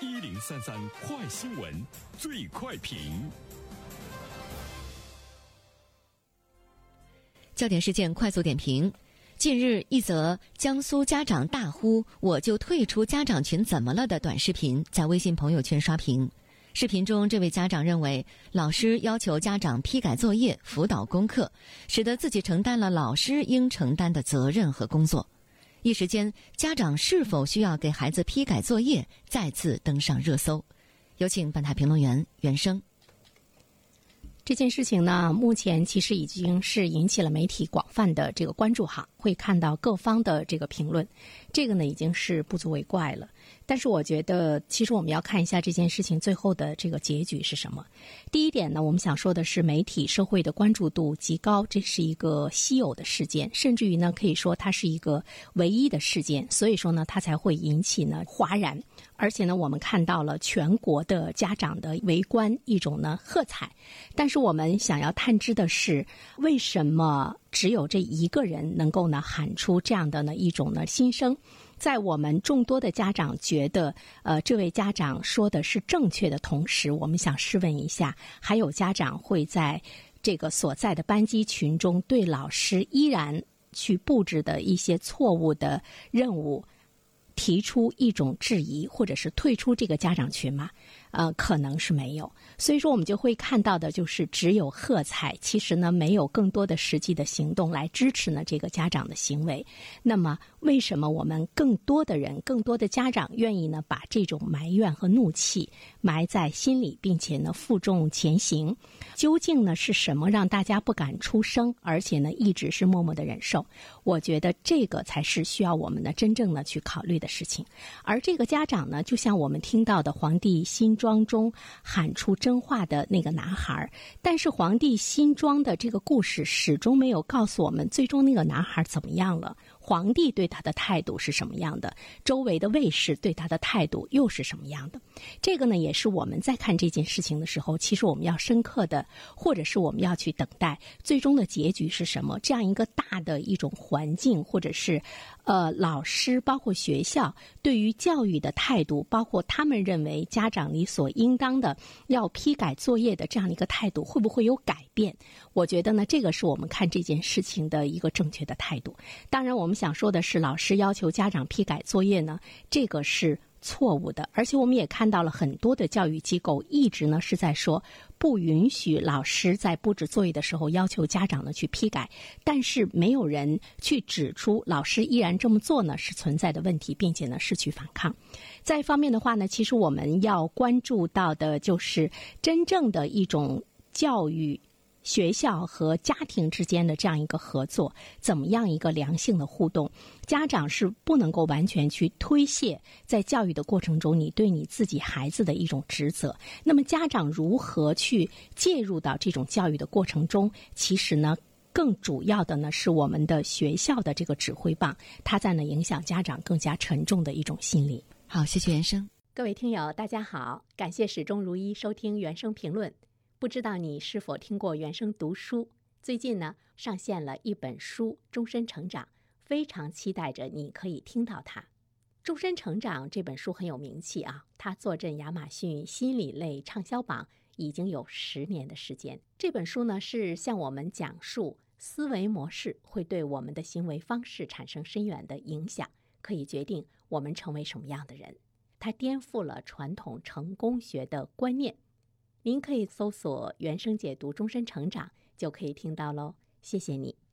一零三三快新闻，最快评。焦点事件快速点评：近日，一则江苏家长大呼“我就退出家长群，怎么了”的短视频在微信朋友圈刷屏。视频中，这位家长认为老师要求家长批改作业、辅导功课，使得自己承担了老师应承担的责任和工作。一时间，家长是否需要给孩子批改作业再次登上热搜。有请本台评论员袁生。这件事情呢，目前其实已经是引起了媒体广泛的这个关注哈，会看到各方的这个评论，这个呢已经是不足为怪了。但是我觉得，其实我们要看一下这件事情最后的这个结局是什么。第一点呢，我们想说的是，媒体社会的关注度极高，这是一个稀有的事件，甚至于呢，可以说它是一个唯一的事件，所以说呢，它才会引起呢哗然。而且呢，我们看到了全国的家长的围观，一种呢喝彩。但是我们想要探知的是，为什么只有这一个人能够呢喊出这样的呢一种呢心声？在我们众多的家长觉得，呃，这位家长说的是正确的同时，我们想试问一下，还有家长会在这个所在的班级群中对老师依然去布置的一些错误的任务？提出一种质疑，或者是退出这个家长群吗？呃，可能是没有。所以说，我们就会看到的就是只有喝彩，其实呢，没有更多的实际的行动来支持呢这个家长的行为。那么，为什么我们更多的人、更多的家长愿意呢把这种埋怨和怒气埋在心里，并且呢负重前行？究竟呢是什么让大家不敢出声，而且呢一直是默默的忍受？我觉得这个才是需要我们呢真正的去考虑的事情。而这个家长呢，就像我们听到的皇帝新庄中喊出真话的那个男孩，但是皇帝新装的这个故事始终没有告诉我们，最终那个男孩怎么样了。皇帝对他的态度是什么样的？周围的卫士对他的态度又是什么样的？这个呢，也是我们在看这件事情的时候，其实我们要深刻的，或者是我们要去等待最终的结局是什么？这样一个大的一种环境，或者是呃，老师包括学校对于教育的态度，包括他们认为家长理所应当的要批改作业的这样的一个态度，会不会有改变？我觉得呢，这个是我们看这件事情的一个正确的态度。当然，我们。想说的是，老师要求家长批改作业呢，这个是错误的。而且我们也看到了很多的教育机构一直呢是在说不允许老师在布置作业的时候要求家长呢去批改，但是没有人去指出老师依然这么做呢是存在的问题，并且呢是去反抗。再一方面的话呢，其实我们要关注到的就是真正的一种教育。学校和家庭之间的这样一个合作，怎么样一个良性的互动？家长是不能够完全去推卸在教育的过程中你对你自己孩子的一种职责。那么，家长如何去介入到这种教育的过程中？其实呢，更主要的呢是我们的学校的这个指挥棒，它在呢影响家长更加沉重的一种心理。好，谢谢原生。各位听友，大家好，感谢始终如一收听原生评论。不知道你是否听过原声读书？最近呢，上线了一本书《终身成长》，非常期待着你可以听到它。《终身成长》这本书很有名气啊，它坐镇亚马逊心理类畅销榜已经有十年的时间。这本书呢，是向我们讲述思维模式会对我们的行为方式产生深远的影响，可以决定我们成为什么样的人。它颠覆了传统成功学的观念。您可以搜索“原声解读终身成长”，就可以听到喽。谢谢你。